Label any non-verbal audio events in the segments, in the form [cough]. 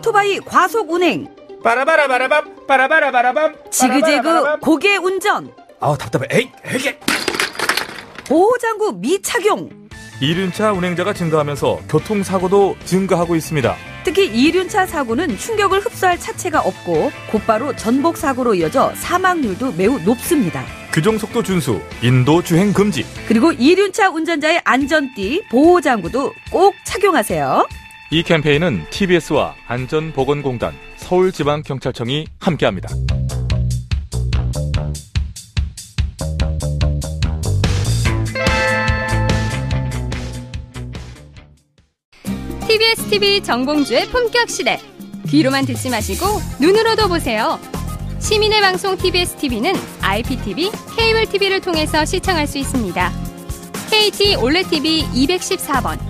오토바이 과속 운행. 빠라바라바라밤 빠라바라바라밤 지그재그 고개 운전. 아우 답답해 에이 에이 보호장구 미착용. 이륜차 운행자가 증가하면서 교통사고도 증가하고 있습니다. 특히 이륜차 사고는 충격을 흡수할 차체가 없고 곧바로 전복 사고로 이어져 사망률도 매우 높습니다. 규정속도 준수, 인도 주행 금지. 그리고 이륜차 운전자의 안전띠, 보호장구도 꼭 착용하세요. 이 캠페인은 TBS와 안전보건공단, 서울지방경찰청이 함께합니다. TBS 정봉주의 품격 시대. 귀로만 듣지 마시고 눈으로도 보세요. 시민의 방송 TBS TV는 IPTV, 케이블 TV를 통해서 시청할 수 있습니다. KT 올레 TV 214번,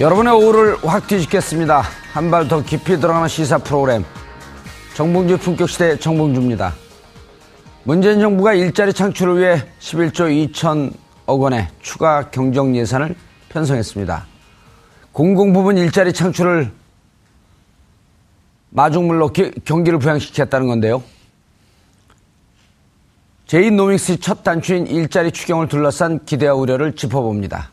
여러분의 오후를 확 뒤집겠습니다. 한 발 더 깊이 들어가는 시사 프로그램. 정봉주 품격 시대 정봉주입니다. 문재인 정부가 일자리 창출을 위해 11조 2천억 원의 추가 경정 예산을 편성했습니다. 공공부문 일자리 창출을 마중물로 기, 경기를 부양시켰다는 건데요. 제2노믹스 첫 단추인 일자리 추경을 둘러싼 기대와 우려를 짚어봅니다.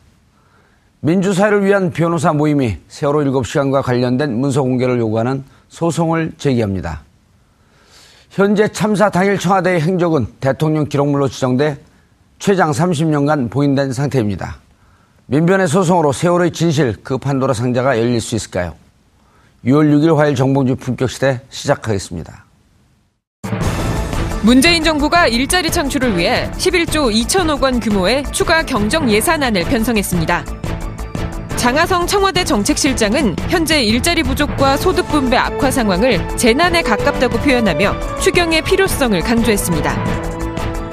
민주사회를 위한 변호사 모임이 세월호 7시간과 관련된 문서 공개를 요구하는 소송을 제기합니다. 현재 참사 당일 청와대의 행적은 대통령 기록물로 지정돼 최장 30년간 봉인된 상태입니다. 민변의 소송으로 세월호의 진실, 그 판도라 상자가 열릴 수 있을까요? 6월 6일 화요일 정봉주 품격시대 시작하겠습니다. 문재인 정부가 일자리 창출을 위해 11조 2천억 원 규모의 추가 경정 예산안을 편성했습니다. 장하성 청와대 정책실장은 현재 일자리 부족과 소득 분배 악화 상황을 재난에 가깝다고 표현하며 추경의 필요성을 강조했습니다.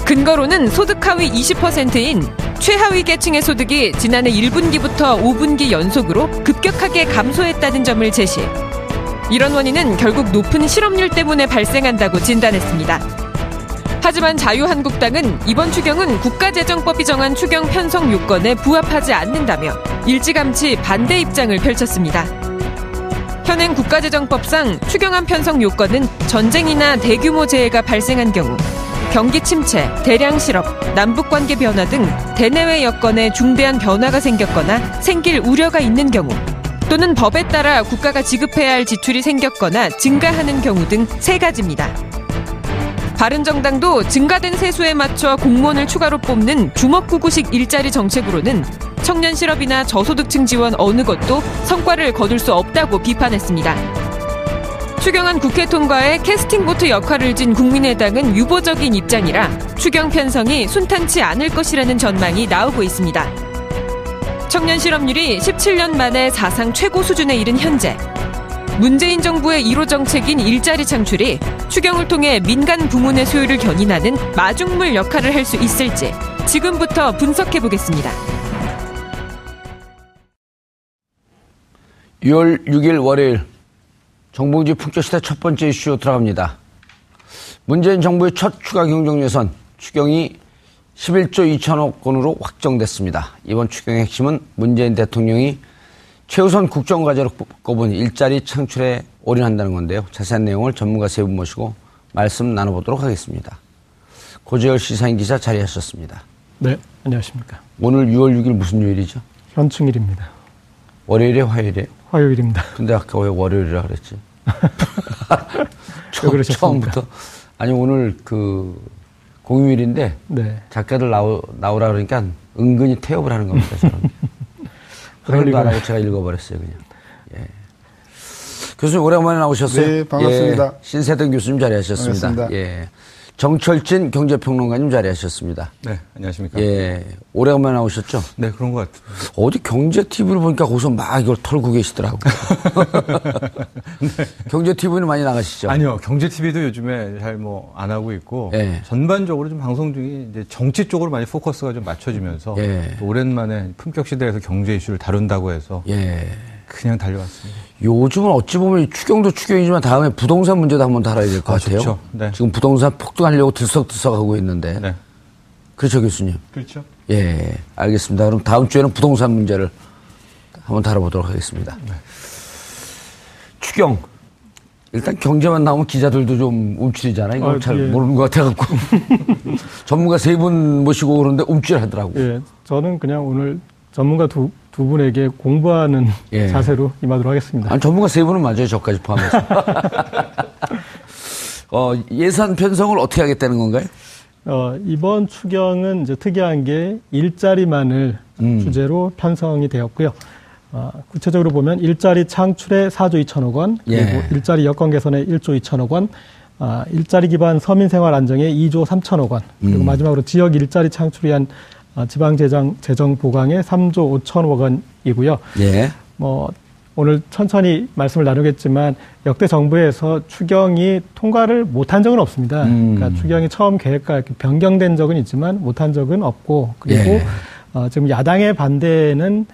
근거로는 소득 하위 20%인 최하위 계층의 소득이 지난해 1분기부터 5분기 연속으로 급격하게 감소했다는 점을 제시. 이런 원인은 결국 높은 실업률 때문에 발생한다고 진단했습니다. 하지만 자유한국당은 이번 추경은 국가재정법이 정한 추경 편성 요건에 부합하지 않는다며 일찌감치 반대 입장을 펼쳤습니다. 현행 국가재정법상 추경안 편성 요건은 전쟁이나 대규모 재해가 발생한 경우 경기 침체, 대량 실업, 남북관계 변화 등 대내외 여건에 중대한 변화가 생겼거나 생길 우려가 있는 경우 또는 법에 따라 국가가 지급해야 할 지출이 생겼거나 증가하는 경우 등 세 가지입니다. 바른정당도 증가된 세수에 맞춰 공무원을 추가로 뽑는 주먹구구식 일자리 정책으로는 청년 실업이나 저소득층 지원 어느 것도 성과를 거둘 수 없다고 비판했습니다. 추경안 국회 통과에 캐스팅 보트 역할을 진 국민의당은 유보적인 입장이라 추경 편성이 순탄치 않을 것이라는 전망이 나오고 있습니다. 청년 실업률이 17년 만에 사상 최고 수준에 이른 현재 문재인 정부의 1호 정책인 일자리 창출이 추경을 통해 민간 부문의 소유를 견인하는 마중물 역할을 할 수 있을지 지금부터 분석해 보겠습니다. 6월 6일 월요일 정봉지 풍조시대 첫 번째 이슈 들어갑니다. 문재인 정부의 첫 추가 경정 예산 추경이 11조 2천억 원으로 확정됐습니다. 이번 추경의 핵심은 문재인 대통령이 최우선 국정과제로 꼽은 일자리 창출에 올인한다는 건데요. 자세한 내용을 전문가 세 분 모시고 말씀 나눠보도록 하겠습니다. 고재열 시사인 기자 자리하셨습니다. 네, 안녕하십니까. 오늘 6월 6일 무슨 요일이죠? 현충일입니다. 월요일에 화요일에? 화요일입니다. 근데 아까 왜 월요일이라 그랬지? [laughs] [laughs] 처음, 왜 처음부터. 아니, 오늘 그 공휴일인데 네. 작가들 나오, 나오라 그러니까 은근히 태업을 하는 겁니다. 저는. [laughs] 그런 안 하고 제가 읽어버렸어요, 그냥. 예. 교수님 오랜만에 나오셨어요. 네, 반갑습니다. 예, 신세동 교수님 자리하셨습니다. 반갑습니다. 예. 정철진 경제평론가님 자리하셨습니다. 네, 안녕하십니까. 예. 오래간만에 나오셨죠? 네, 그런 것 같아요. 어디 경제 TV를 보니까 거기서 막 이걸 털고 계시더라고요. [laughs] 네. [laughs] 경제 TV는 많이 나가시죠? 아니요, 경제 TV도 요즘에 잘 뭐 안 하고 있고 예. 전반적으로 좀 방송 중이 이제 정치 쪽으로 많이 포커스가 좀 맞춰지면서 예. 또 오랜만에 품격 시대에서 경제 이슈를 다룬다고 해서 예. 그냥 달려왔습니다. 요즘은 어찌 보면 추경도 추경이지만 다음에 부동산 문제도 한번 다뤄야 될것 아, 같아요. 네. 지금 부동산 폭등하려고 들썩들썩 하고 있는데. 네. 그렇죠, 교수님? 그렇죠. 예, 알겠습니다. 그럼 다음 주에는 부동산 문제를 한번 다뤄보도록 하겠습니다. 네. 추경. 일단 경제만 나오면 기자들도 좀 움츠리잖아요. 이거 아, 잘 예. 모르는 것 같아갖고. [laughs] 전문가 세 분 모시고 그러는데 움찔하더라고요. 예, 저는 그냥 오늘 전문가 두, 두 분에게 공부하는 예. 자세로 임하도록 하겠습니다. 아니, 전문가 세 분은 맞아요. 저까지 포함해서. [laughs] 어, 예산 편성을 어떻게 하겠다는 건가요? 어, 이번 추경은 이제 특이한 게 일자리만을 음. 주제로 편성이 되었고요. 어, 구체적으로 보면 일자리 창출에 4조 2천억 원, 그리고 예. 일자리 여건 개선에 1조 2천억 원, 아, 일자리 기반 서민 생활 안정에 2조 3천억 원, 그리고 음. 마지막으로 지역 일자리 창출을 위한 아, 지방 재정 재정 보강에 3조 5천억 원이고요. 예. 뭐 오늘 천천히 말씀을 나누겠지만 역대 정부에서 추경이 통과를 못한 적은 없습니다. 음. 그러니까 추경이 처음 계획과 이렇게 변경된 적은 있지만 못한 적은 없고 그리고 예. 어, 지금 야당의 반대는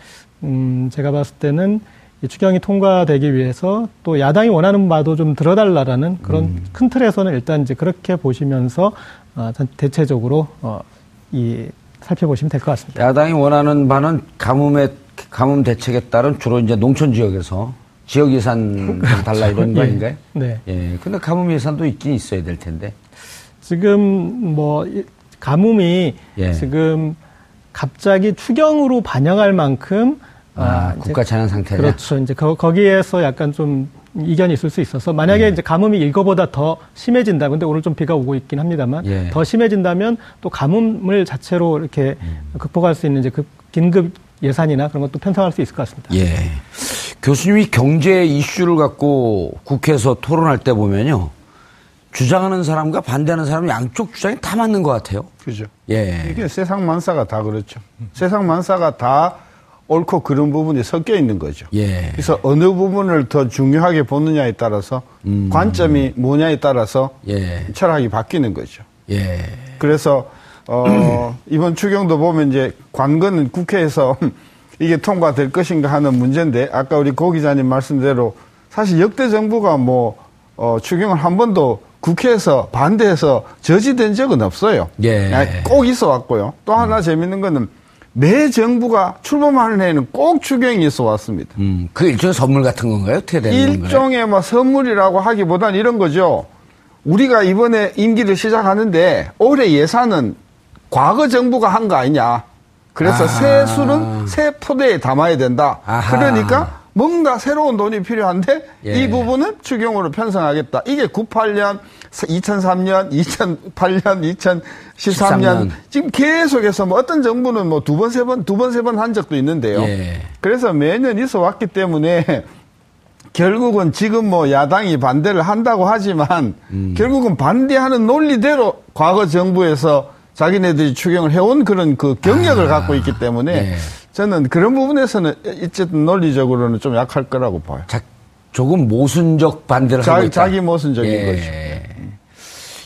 음, 제가 봤을 때는 이 추경이 통과되기 위해서 또 야당이 원하는 바도 좀 들어달라라는 그런 음. 큰 틀에서는 일단 이제 그렇게 보시면서 어, 전- 대체적으로 어, 이 살펴보시면 될 것 같습니다. 야당이 원하는 바는 가뭄의 가뭄 대책에 따른 주로 이제 농촌 지역에서 지역 예산 좀 달라 이런 거 예. 아닌가요? 네. 예. 근데 가뭄 예산도 있긴 있어야 될 텐데. 지금 뭐 이- 가뭄이 예. 지금 갑자기 추경으로 반영할 만큼 아, 이제 국가 재난 상태냐? 그렇죠. 이제 거, 거기에서 약간 좀 이견이 있을 수 있어서 만약에 이제 가뭄이 이거보다 더 심해진다. 근데 오늘 좀 비가 오고 있긴 합니다만 예. 더 심해진다면 또 가뭄을 자체로 이렇게 극복할 수 있는 이제 그 긴급 예산이나 그런 것도 편성할 수 있을 것 같습니다. 예. 교수님이 경제 이슈를 갖고 국회에서 토론할 때 보면요. 주장하는 사람과 반대하는 사람 양쪽 주장이 다 맞는 것 같아요. 그죠. 예. 이게 세상 만사가 다 그렇죠. 세상 만사가 다 옳고 그런 부분이 섞여 있는 거죠. 예. 그래서 어느 부분을 더 중요하게 보느냐에 따라서 음. 관점이 뭐냐에 따라서 예. 철학이 바뀌는 거죠. 예. 그래서 어, [clears throat] 이번 추경도 보면 이제 관건은 국회에서 [laughs] 이게 통과될 것인가 하는 문제인데 아까 우리 고 기자님 말씀대로 사실 역대 정부가 뭐 어, 추경을 한 번도 국회에서 반대해서 저지된 적은 없어요. 예. 아니, 꼭 있어 왔고요. 또 하나 재밌는 거는 매 정부가 출범하는 해에는 꼭 추경이 있어 왔습니다. 음, 그 일종의 선물 같은 건가요? 어떻게 되는 건가요? 일종의 뭐 선물이라고 하기보다는 이런 거죠. 우리가 이번에 임기를 시작하는데 올해 예산은 과거 정부가 한 거 아니냐. 그래서 아. 새 술은 새 포대에 담아야 된다. 아하. 그러니까 뭔가 새로운 돈이 필요한데 예. 이 부분은 추경으로 편성하겠다. 이게 98년, 2003년, 2008년, 2013년 13년. 지금 계속해서 뭐 어떤 정부는 뭐 두 번, 세 번, 두 번, 세 번 한 적도 있는데요. 예. 그래서 매년 있어 왔기 때문에 결국은 지금 뭐 야당이 반대를 한다고 하지만 음. 결국은 반대하는 논리대로 과거 정부에서 자기네들이 추경을 해온 그런 그 경력을 아. 갖고 있기 때문에 예. 저는 그런 부분에서는 어쨌든 논리적으로는 좀 약할 거라고 봐요. 자, 조금 모순적 반대를 하고 자기, 있다. 자기 모순적인 예. 거죠.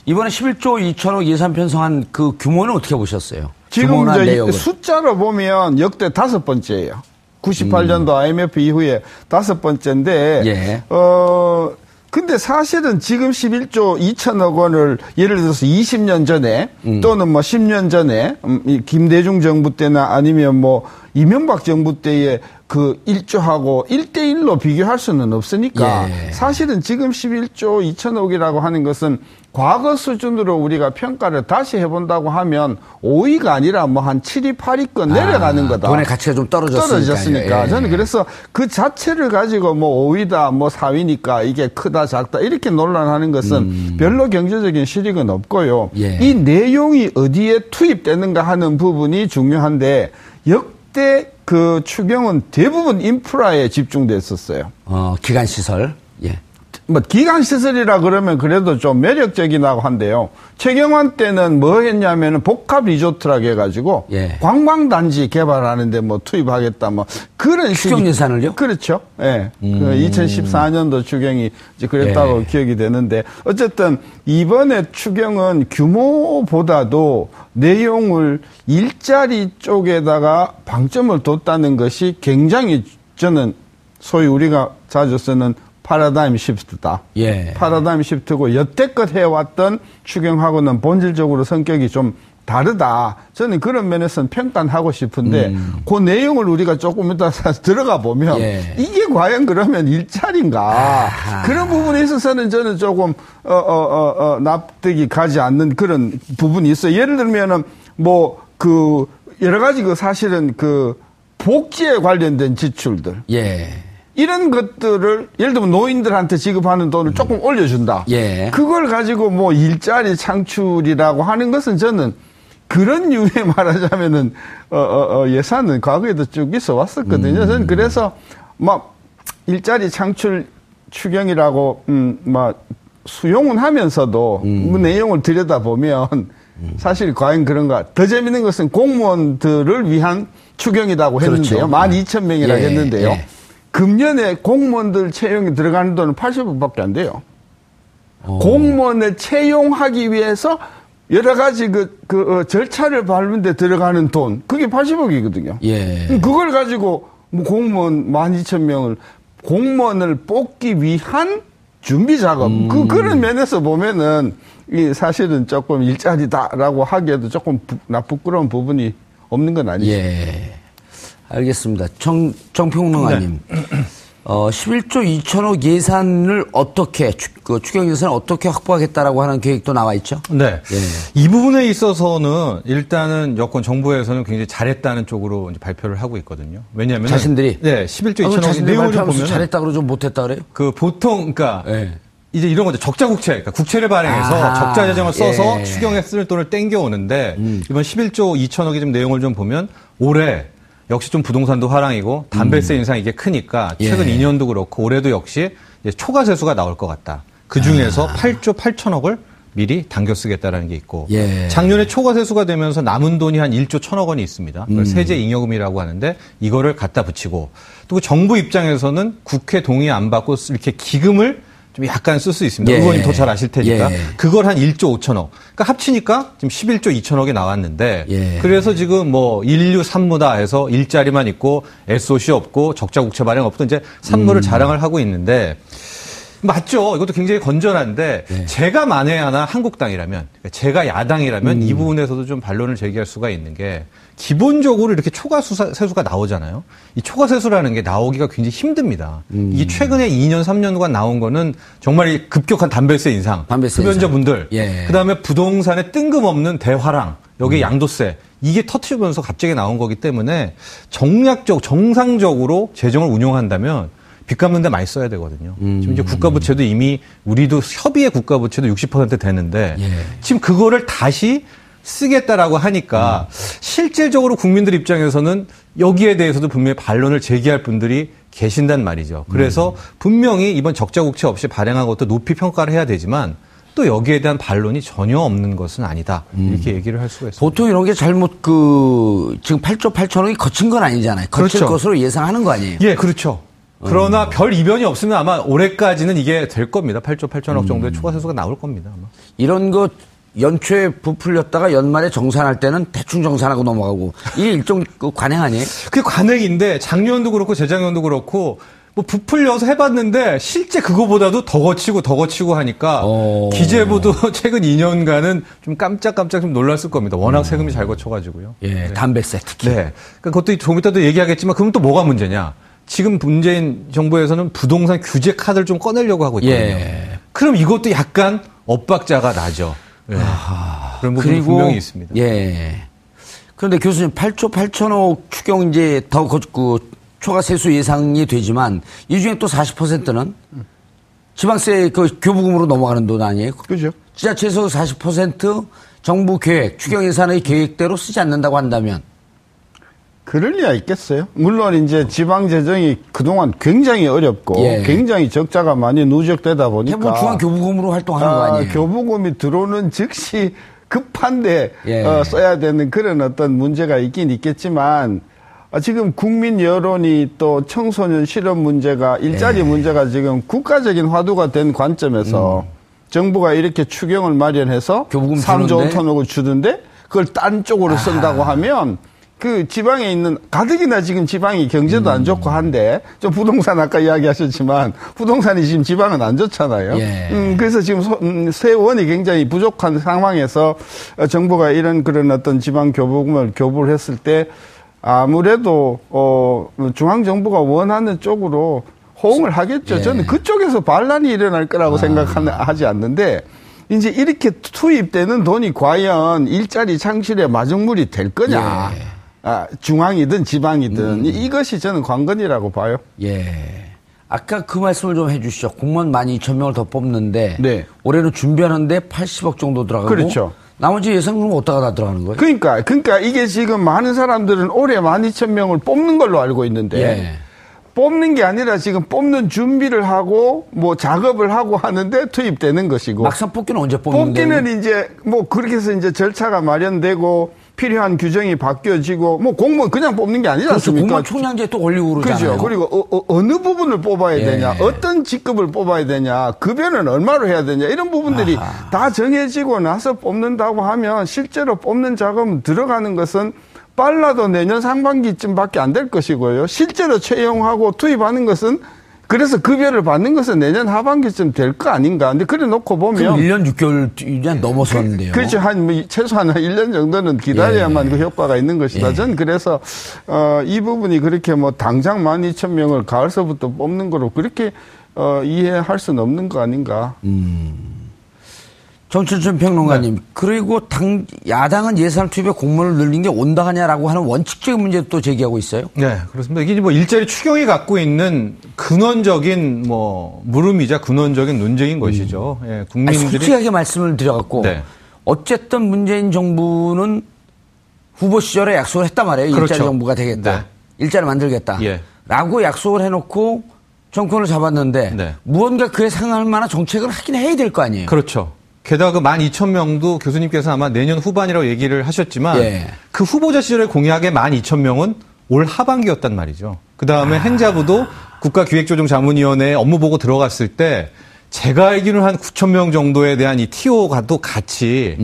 이번에 11조 2천억 예산 편성한 그 규모는 어떻게 보셨어요? 지금 이제. 숫자로 보면 역대 다섯 번째예요. 98년도 음. IMF 이후에 다섯 번째인데 예. 어 근데 사실은 지금 11조 2천억 원을 예를 들어서 20년 전에 음. 또는 뭐 10년 전에 음, 이 김대중 정부 때나 아니면 뭐 이명박 정부 때의 그 1조하고 1대1로 비교할 수는 없으니까 예. 사실은 지금 11조 2천억이라고 하는 것은 과거 수준으로 우리가 평가를 다시 해본다고 하면 5위가 아니라 뭐 한 7위, 8위권 내려가는 아, 거다. 돈의 가치가 좀. 떨어졌으니까. 예. 저는 그래서 그 자체를 가지고 뭐 5위다, 뭐 4위니까 이게 크다, 작다 이렇게 논란하는 것은 별로 경제적인 실익은 없고요. 음. 예. 이 내용이 어디에 투입되는가 하는 부분이 중요한데 역대 그 추경은 대부분 인프라에 집중됐었어요. 어, 기간 시설. 예. 뭐 기간 시설이라 그러면 그래도 좀 매력적이라고 한데요. 최경환 때는 뭐 했냐면은 복합 리조트라고 해가지고 예. 관광단지 개발하는데 뭐 투입하겠다 뭐 그런 추경 예산을요? 그렇죠. 예. 음. 그 2014년도 추경이 이제 그랬다고 예. 기억이 되는데 어쨌든 이번에 추경은 규모보다도 내용을 일자리 쪽에다가 방점을 뒀다는 것이 굉장히 저는 소위 우리가 자주 쓰는 파라다임 시프트다. 예. 파라다임 시프트고 여태껏 해왔던 추경하고는 본질적으로 성격이 좀 다르다. 저는 그런 면에서는 평가는 하고 싶은데 그 내용을 우리가 조금 이따 들어가 보면 음. 예. 이게 과연 그러면 일자리인가 아하. 그런 부분에 있어서는 저는 조금 어, 어, 어, 어, 납득이 가지 않는 그런 부분이 있어요. 예를 들면은 뭐 그 여러 가지 그 사실은 그 복지에 관련된 지출들 예. 이런 것들을 예를 들면 노인들한테 지급하는 돈을 조금 올려준다. 예. 그걸 가지고 뭐 일자리 창출이라고 하는 것은 저는 그런 유의 말하자면은 어, 어, 어, 예산은 과거에도 쭉 있어 왔었거든요. 저는 그래서 막 일자리 창출 추경이라고 음막 수용은 하면서도 그 내용을 들여다 보면 사실 과연 그런가 더 재밌는 것은 공무원들을 위한 추경이라고 했는데요. 그렇죠. 12,000명이라 예, 했는데요. 예. 금년에 공무원들 채용에 들어가는 돈은 80억밖에 안 돼요. 어. 공무원을 채용하기 위해서 여러 가지 그, 그 어, 절차를 밟는데 들어가는 돈, 그게 80억이거든요. 예. 그걸 가지고 뭐 공무원 12,000명을 공무원을 뽑기 위한 준비 작업. 음. 그, 그런 면에서 보면은 이 사실은 조금 일자리다라고 하기에도 조금 부, 나 부끄러운 부분이 없는 건 아니죠. 예. 알겠습니다. 정, 정평론가님. 어, 11조 2천억 예산을 어떻게, 추, 그 추경 예산을 어떻게 확보하겠다라고 하는 계획도 나와 있죠? 네. 예. 이 부분에 있어서는 일단은 여권 정부에서는 굉장히 잘했다는 쪽으로 발표를 하고 있거든요. 왜냐하면 자신들이? 네, 11조 아, 그럼 2천억 자신들이 내용을 보면 잘했다 그러죠? 못했다 그래요? 그 보통 그러니까 예. 이제 이런 거죠. 적자 국채. 그러니까 국채를 발행해서 아하. 적자 재정을 써서 예. 음. 추경에 쓸 돈을 땡겨 오는데 이번 11조 2천억의 좀 내용을 좀 보면 올해 역시 좀 부동산도 하락이고 담배세 인상이 이게 크니까 최근 음. 예. 2년도 그렇고 올해도 역시 초과 세수가 나올 것 같다. 그 중에서 아. 8조 8천억을 미리 당겨 쓰겠다라는 게 있고 예. 작년에 초과 세수가 되면서 남은 돈이 한 1조 천억 원이 있습니다. 그걸 음. 세제 잉여금이라고 하는데 이거를 갖다 붙이고 또그 정부 입장에서는 국회 동의 안 받고 이렇게 기금을 좀 약간 쓸 수 있습니다. 예. 의원님 더 잘 아실 테니까. 예. 그걸 한 1조 5천억. 그러니까 합치니까 지금 11조 2천억이 나왔는데 예. 그래서 지금 뭐 인류 산무다 해서 일자리만 있고 SOC 없고 적자 국채 발행 없던 이제 산무를 음. 자랑을 하고 있는데 맞죠. 이것도 굉장히 건전한데 예. 제가 만에 하나 한국당이라면 그러니까 제가 야당이라면 음. 이 부분에서도 좀 반론을 제기할 수가 있는 게 기본적으로 이렇게 초과 수사, 세수가 나오잖아요. 이 초과 세수라는 게 나오기가 굉장히 힘듭니다. 음. 이게 최근에 2년 3년간 나온 거는 정말 이 급격한 담배세 인상, 담배세 흡연자분들, 예. 그다음에 부동산의 뜬금없는 대화랑 여기 에 양도세 이게 터트리면서 갑자기 나온 거기 때문에 정략적 정상적으로 재정을 운용한다면 빚 갚는 데 많이 써야 되거든요. 지금 이제 국가 부채도 이미 우리도 협의의 국가 부채도 60% 되는데 예. 지금 그거를 다시 쓰겠다라고 하니까 실질적으로 국민들 입장에서는 여기에 대해서도 분명히 반론을 제기할 분들이 계신단 말이죠. 그래서 분명히 이번 적자 국채 없이 발행한 것도 높이 평가를 해야 되지만 또 여기에 대한 반론이 전혀 없는 것은 아니다. 이렇게 얘기를 할 수가 있습니다. 보통 이런 게 잘못 그, 지금 8조 8천억이 거친 건 아니잖아요. 거칠 그렇죠. 것으로 예상하는 거 아니에요? 예, 그렇죠. 그러나 별 이변이 없으면 아마 올해까지는 이게 될 겁니다. 8조 8천억 정도의 추가 세수가 나올 겁니다. 아마. 이런 거 연초에 부풀렸다가 연말에 정산할 때는 대충 정산하고 넘어가고 이게 일종 그 관행 아니에요? 그게 관행인데 작년도 그렇고 재작년도 그렇고 뭐 부풀려서 해봤는데 실제 그거보다도 더 거치고 더 거치고 하니까 어. 기재부도 [laughs] 최근 2년간은 좀 깜짝깜짝 좀 놀랐을 겁니다. 워낙 세금이 잘 거쳐가지고요. 예, 담배세 특히. 네. 그러니까 그것도 좀 이따도 얘기하겠지만 그럼 또 뭐가 문제냐? 지금 문재인 정부에서는 부동산 규제 카드를 좀 꺼내려고 하고 있거든요. 예. 그럼 이것도 약간 엇박자가 나죠. 예. 그런 부분이 분명히 있습니다. 예. 그런데 교수님 8조 8천억 추경 이제 더 거- 그 초과 세수 예상이 되지만 이 중에 또 40%는 지방세 그 교부금으로 넘어가는 돈 아니에요? 그죠? 지자체에서 40% 정부 계획 추경 예산의 계획대로 쓰지 않는다고 한다면 그럴 리가 있겠어요? 물론 이제 지방 재정이 그동안 굉장히 어렵고 예. 굉장히 적자가 많이 누적되다 보니까 대부분 중앙 교부금으로 활동하는 거 아, 아니에요? 교부금이 들어오는 즉시 급한데 예. 어, 써야 되는 그런 어떤 문제가 있긴 있겠지만 아, 지금 국민 여론이 또 청소년 실업 문제가 일자리 예. 문제가 지금 국가적인 화두가 된 관점에서 정부가 이렇게 추경을 마련해서 음. 교부금 3조 주는데? 5천억을 주는데 그걸 딴 쪽으로 쓴다고 하면 그 지방에 있는 가뜩이나 지금 지방이 경제도 안 좋고 한데 좀 부동산 아까 이야기하셨지만 부동산이 지금 지방은 안 좋잖아요. 예. 음, 그래서 지금 소- 음, 세원이 굉장히 부족한 상황에서 어, 정부가 이런 그런 어떤 지방 교부금을 교부를 했을 때 아무래도 어 중앙 정부가 원하는 쪽으로 호응을 하겠죠. 예. 저는 그쪽에서 반란이 일어날 거라고 생각하지 않는데 이제 이렇게 투입되는 돈이 과연 일자리 창출에 마중물이 될 거냐. 예. 아, 중앙이든 지방이든 이- 이것이 저는 관건이라고 봐요. 예. 아까 그 말씀을 좀 해주시죠. 공무원 12,000명을 더 뽑는데 네. 올해는 준비하는데 80억 정도 들어가고 그렇죠. 나머지 예산은 어디다가 다 들어가는 거예요? 그러니까 그러니까 이게 지금 많은 사람들은 올해 12,000명을 뽑는 걸로 알고 있는데 예. 뽑는 게 아니라 지금 뽑는 준비를 하고 뭐 작업을 하고 하는데 투입되는 것이고 막상 뽑기는 언제 뽑는데? 뽑기는 이제 뭐 그렇게 해서 이제 절차가 마련되고 필요한 규정이 바뀌어지고 뭐 공무원 그냥 뽑는 게 아니지 그렇죠. 않습니까? 공무원 총량제 또 걸리고 그러잖아요. 그죠. 그리고 어, 느 부분을 뽑아야 예. 되냐, 어떤 직급을 뽑아야 되냐, 급여는 얼마로 해야 되냐 이런 부분들이 다 정해지고 나서 뽑는다고 하면 실제로 뽑는 작업 들어가는 것은 빨라도 내년 상반기쯤밖에 안 될 것이고요. 실제로 채용하고 투입하는 것은 그래서 급여를 받는 것은 내년 하반기쯤 될 거 아닌가. 근데 그래 놓고 보면 1년 6개월 이제 넘어섰는데요. 그렇죠. 한, 뭐, 최소한 한 1년 정도는 기다려야만 그 효과가 있는 것이다. 예. 전 그래서, 어, 이 부분이 그렇게 뭐, 당장 12,000명을 가을서부터 뽑는 거로 그렇게, 어, 이해할 수는 없는 거 아닌가. 정철준 평론가님, 그리고 당, 야당은 예산 투입에 공무원을 늘린 게 온당하냐라고 하는 원칙적인 문제도 또 제기하고 있어요. 네, 그렇습니다. 이게 뭐 일자리 추경이 갖고 있는 근원적인 뭐 물음이자 근원적인 논쟁인 것이죠. 예, 아니, 국민들이 솔직하게 말씀을 드려갖고, 네. 어쨌든 문재인 정부는 후보 시절에 약속을 했단 말이에요. 일자리 그렇죠. 정부가 되겠다. 네. 일자리 만들겠다. 예. 라고 약속을 해놓고 정권을 잡았는데, 네. 무언가 그에 상응할 만한 정책을 하긴 해야 될 거 아니에요. 그렇죠. 게다가 그 12,000명도 교수님께서 아마 내년 후반이라고 얘기를 하셨지만 예. 그 후보자 시절의 공약의 12,000명은 올 하반기였단 말이죠. 그 다음에 아. 행자부도 국가기획조정자문위원회에 업무 보고 들어갔을 때 제가 알기로는 한 9,000명 정도에 대한 이 TO가도 같이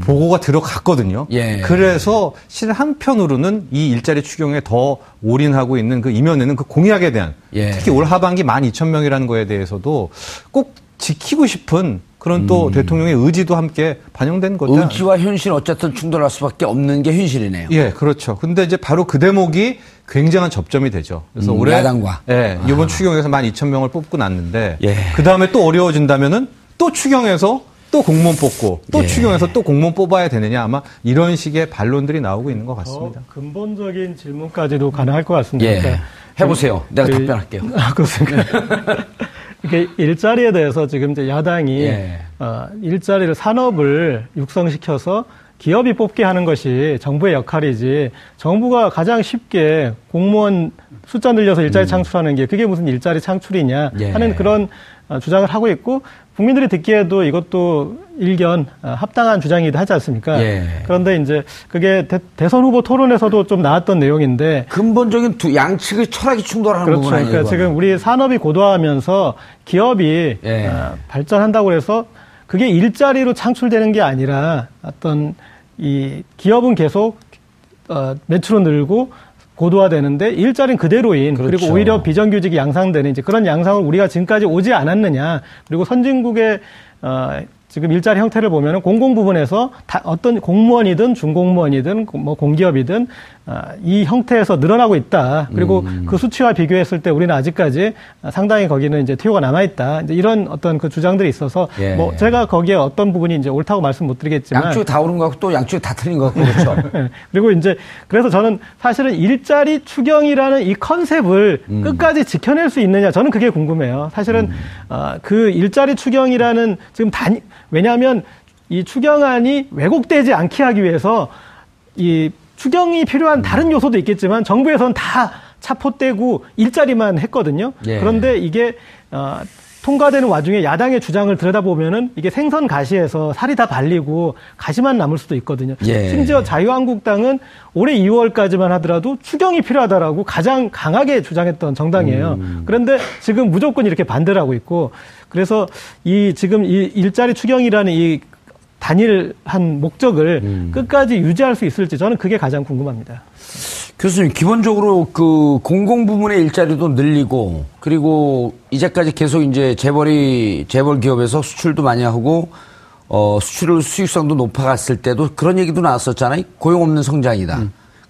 보고가 들어갔거든요. 음. 예. 그래서 실 한편으로는 이 일자리 추경에 더 올인하고 있는 그 이면에는 그 공약에 대한 예. 특히 올 하반기 12,000명이라는 거에 대해서도 꼭 지키고 싶은 그런 또 대통령의 의지도 함께 반영된 거다. 음. 의지와 현실 어쨌든 충돌할 수밖에 없는 게 현실이네요. 예, 그렇죠. 근데 이제 바로 그 대목이 굉장한 접점이 되죠. 그래서 음, 올해 야당과. 예, 이번 추경에서 12,000명을 뽑고 났는데 예. 그 다음에 또 어려워진다면은 또 추경에서 또 공무원 뽑고 또 예. 추경에서 또 공무원 뽑아야 되느냐 아마 이런 식의 반론들이 나오고 있는 것더 같습니다. 근본적인 질문까지도 가능할 것 같습니다. 예. 그러니까 해보세요. 내가 그- 답변할게요. 아, 그렇습니까? [laughs] 이게 일자리에 대해서 지금 이제 야당이 예. 어, 일자리를 산업을 육성시켜서 기업이 뽑게 하는 것이 정부의 역할이지 정부가 가장 쉽게 공무원 숫자 늘려서 일자리 창출하는 게 그게 무슨 일자리 창출이냐 음. 예. 하는 그런 어, 주장을 하고 있고 국민들이 듣기에도 이것도 일견 어, 합당한 주장이기도 하지 않습니까? 예. 그런데 이제 그게 대, 선 후보 토론에서도 좀 나왔던 내용인데 근본적인 두 양측의 철학이 충돌하는 그렇죠. 부분? 그러니까? 지금 우리 산업이 고도화하면서 기업이 예. 어, 발전한다고 해서 그게 일자리로 창출되는 게 아니라 어떤 이 기업은 계속 어, 매출은 늘고 고도화되는데 일자리는 그대로인 그리고 그렇죠. 오히려 비정규직이 양상되는 이제 그런 양상을 우리가 지금까지 오지 않았느냐 그리고 선진국의 어, 지금 일자리 형태를 보면은 공공 부분에서 다 어떤 공무원이든 중공무원이든 뭐 공기업이든 어, 이 형태에서 늘어나고 있다. 그리고 음. 그 수치와 비교했을 때 우리는 아직까지 상당히 거기는 이제 퇴요가 남아 있다. 이제 이런 어떤 그 주장들이 있어서 예. 뭐 제가 거기에 어떤 부분이 이제 옳다고 말씀 못 드리겠지만 양쪽이 다 옳은 것 같고 또 양쪽이 다 틀린 것 같고 그렇죠. 예. [laughs] 그리고 이제 그래서 저는 사실은 일자리 추경이라는 이 컨셉을 음. 끝까지 지켜낼 수 있느냐 저는 그게 궁금해요. 사실은 어, 그 일자리 추경이라는 지금 단 왜냐하면 이 추경안이 왜곡되지 않게 하기 위해서 이 추경이 필요한 다른 요소도 있겠지만 정부에서는 다 차포떼고 일자리만 했거든요. 예. 그런데 이게 어, 통과되는 와중에 야당의 주장을 들여다보면은 이게 생선 가시에서 살이 다 발리고 가시만 남을 수도 있거든요. 예. 심지어 자유한국당은 올해 2월까지만 하더라도 추경이 필요하다라고 가장 강하게 주장했던 정당이에요. 그런데 지금 무조건 이렇게 반대를 하고 있고 그래서 이 지금 이 일자리 추경이라는 이 단일한 목적을 끝까지 유지할 수 있을지 저는 그게 가장 궁금합니다. 교수님, 기본적으로 그 공공 부문의 일자리도 늘리고 그리고 이제까지 계속 이제 재벌이 재벌 기업에서 수출도 많이 하고 어 수출 수익성도 높아갔을 때도 그런 얘기도 나왔었잖아요. 고용 없는 성장이다.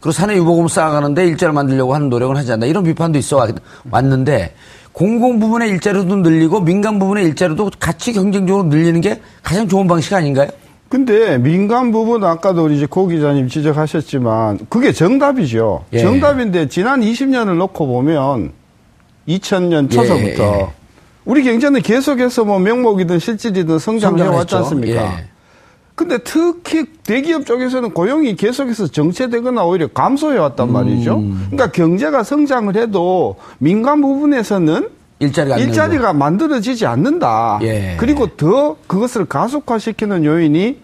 그리고 사내 유보금 쌓아가는데 일자리 만들려고 하는 노력은 하지 않는다. 이런 비판도 있어 왔- 왔는데 공공 부문의 일자리도 늘리고 민간 부문의 일자리도 같이 경쟁적으로 늘리는 게 가장 좋은 방식 아닌가요? 근데 민간 부분 아까도 우리 이제 고 기자님 지적하셨지만 그게 정답이죠. 예. 정답인데 지난 20년을 놓고 보면 2000년 예, 초서부터 예. 우리 경제는 계속해서 뭐 명목이든 실질이든 성장해 왔지. 않습니까? 예. 근데 특히 대기업 쪽에서는 고용이 계속해서 정체되거나 오히려 감소해 왔단 말이죠. 음. 그러니까 경제가 성장을 해도 민간 부분에서는 일자리가 안 일자리가 만들어지지 않는다. 예. 그리고 더 그것을 가속화시키는 요인이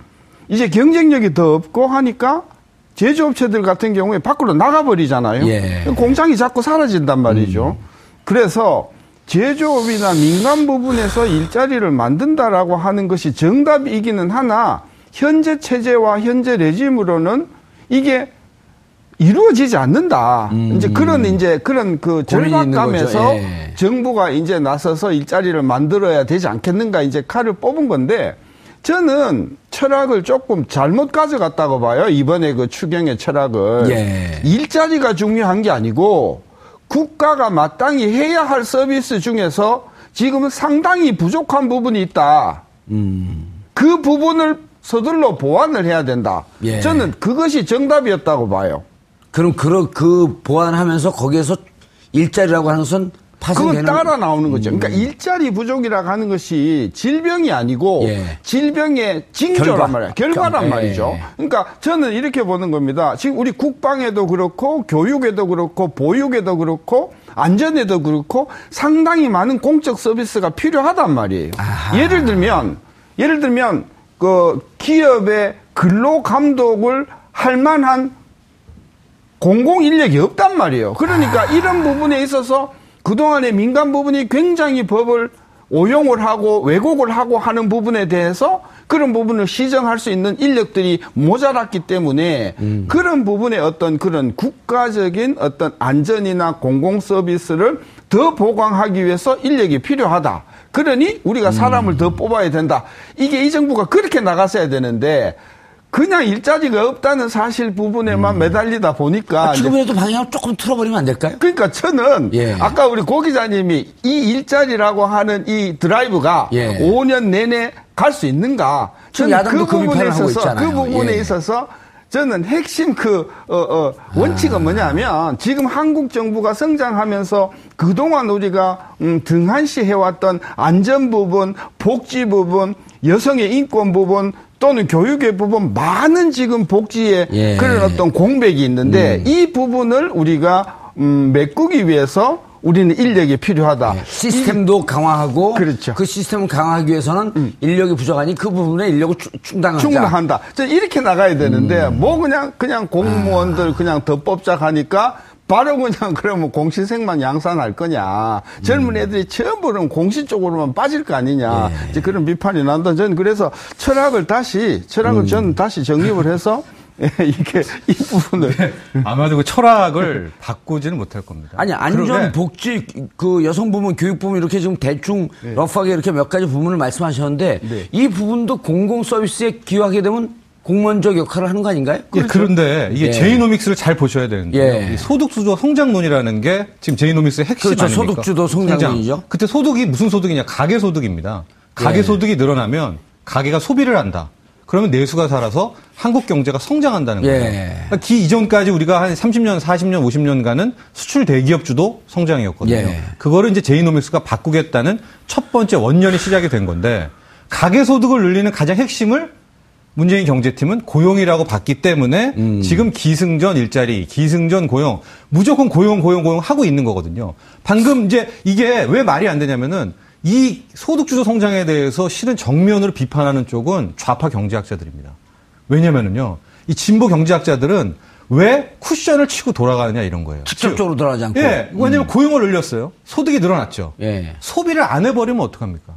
이제 경쟁력이 더 없고 하니까 제조업체들 같은 경우에 밖으로 나가버리잖아요. 예. 공장이 자꾸 사라진단 말이죠. 그래서 제조업이나 민간 부분에서 일자리를 만든다라고 하는 것이 정답이기는 하나 현재 체제와 현재 레짐으로는 이게 이루어지지 않는다. 이제 그런 이제 그런 그 음. 절박감에서. 예. 정부가 이제 나서서 일자리를 만들어야 되지 않겠는가 이제 칼을 뽑은 건데 저는 철학을 조금 잘못 가져갔다고 봐요. 이번에 그 추경의 철학을. 예. 일자리가 중요한 게 아니고 국가가 마땅히 해야 할 서비스 중에서 지금은 상당히 부족한 부분이 있다. 그 부분을 서둘러 보완을 해야 된다. 예. 저는 그것이 정답이었다고 봐요. 그럼 그, 그 보완하면서 거기에서 일자리라고 하는 것은 파생되는 그건 따라 나오는 거죠. 그러니까 일자리 부족이라고 하는 것이 질병이 아니고 예. 질병의 징조란 결과. 말이에요. 결과란 결- 예. 말이죠. 그러니까 저는 이렇게 보는 겁니다. 지금 우리 국방에도 그렇고 교육에도 그렇고 보육에도 그렇고 안전에도 그렇고 상당히 많은 공적 서비스가 필요하단 말이에요. 예를 들면 예를 들면 그 기업의 근로 감독을 할 만한 공공 인력이 없단 말이에요. 그러니까 이런 부분에 있어서 그동안에 민간 부분이 굉장히 법을 오용을 하고 왜곡을 하고 하는 부분에 대해서 그런 부분을 시정할 수 있는 인력들이 모자랐기 때문에 그런 부분에 어떤 그런 국가적인 어떤 안전이나 공공 서비스를 더 보강하기 위해서 인력이 필요하다. 그러니 우리가 사람을 더 뽑아야 된다. 이게 이 정부가 그렇게 나갔어야 되는데 그냥 일자리가 없다는 사실 부분에만 매달리다 보니까 아, 지금이라도 방향을 조금 틀어버리면 안 될까요? 그러니까 저는 예. 아까 우리 고 기자님이 이 일자리라고 하는 이 드라이브가 예. 5년 내내 갈 수 있는가? 저는 야당도 그 부분에 있어서. 그 부분에 예. 있어서 저는 핵심 그, 어, 어, 원칙은 뭐냐면 지금 한국 정부가 성장하면서 그동안 우리가 음, 등한시 해왔던 안전 부분, 복지 부분, 여성의 인권 부분, 또는 교육의 부분 많은 지금 복지에 예. 그런 어떤 공백이 있는데 이 부분을 우리가 음, 메꾸기 위해서 우리는 인력이 필요하다. 시스템도 강화하고 그렇죠. 그 시스템을 강화하기 위해서는 인력이 부족하니 그 부분에 인력을 충- 충당하자. 충분한다. 저 이렇게 나가야 되는데 음. 뭐 그냥 그냥 공무원들 아. 그냥 더 뽑자 하니까 바로 그냥 [laughs] 그러면 공시생만 양산할 거냐. 젊은 애들이 전부 그럼 공시 쪽으로만 빠질 거 아니냐. 예. 이제 그런 비판이 난다. 저는 그래서 철학을 다시 음. 철학을 저는 다시 정립을 해서 [laughs] 이게 이 부분을 아마도 그 철학을 바꾸지는 못할 겁니다. 아니 안전 복지 그 여성 부문 교육 부문 이렇게 지금 대충 러프하게 이렇게 몇 가지 부분을 말씀하셨는데 네. 이 부분도 공공 서비스에 기여하게 되면 공무원적 역할을 하는 거 아닌가요? 예, 그런데 이게 예. 제이노믹스를 잘 보셔야 되는데요. 예. 이 소득주도 성장론이라는 게 지금 제이노믹스의 핵심 그렇죠. 아닙니까? 소득주도 성장론이죠. 성장. 그때 소득이 무슨 소득이냐? 가계 소득입니다. 가계 예. 소득이 늘어나면 가계가 소비를 한다. 그러면 내수가 살아서 한국 경제가 성장한다는 거예요. 예. 그러니까 기 이전까지 우리가 한 30년, 40년, 50년간은 수출 대기업 주도 성장이었거든요. 예. 그거를 이제 제이노믹스가 바꾸겠다는 첫 번째 원년이 시작이 된 건데 가계 소득을 늘리는 가장 핵심을 문재인 경제팀은 고용이라고 봤기 때문에 음. 지금 기승전 일자리, 기승전 고용, 무조건 고용, 고용, 고용 하고 있는 거거든요. 방금 이제 이게 왜 말이 안 되냐면은 이 소득주도 성장에 대해서 실은 정면으로 비판하는 쪽은 좌파 경제학자들입니다. 왜냐면은요, 이 진보 경제학자들은 왜 쿠션을 치고 돌아가느냐 이런 거예요. 직접적으로 들어가지 않고. 예, 왜냐면 고용을 늘렸어요. 소득이 늘어났죠. 예. 소비를 안 해버리면 어떡합니까?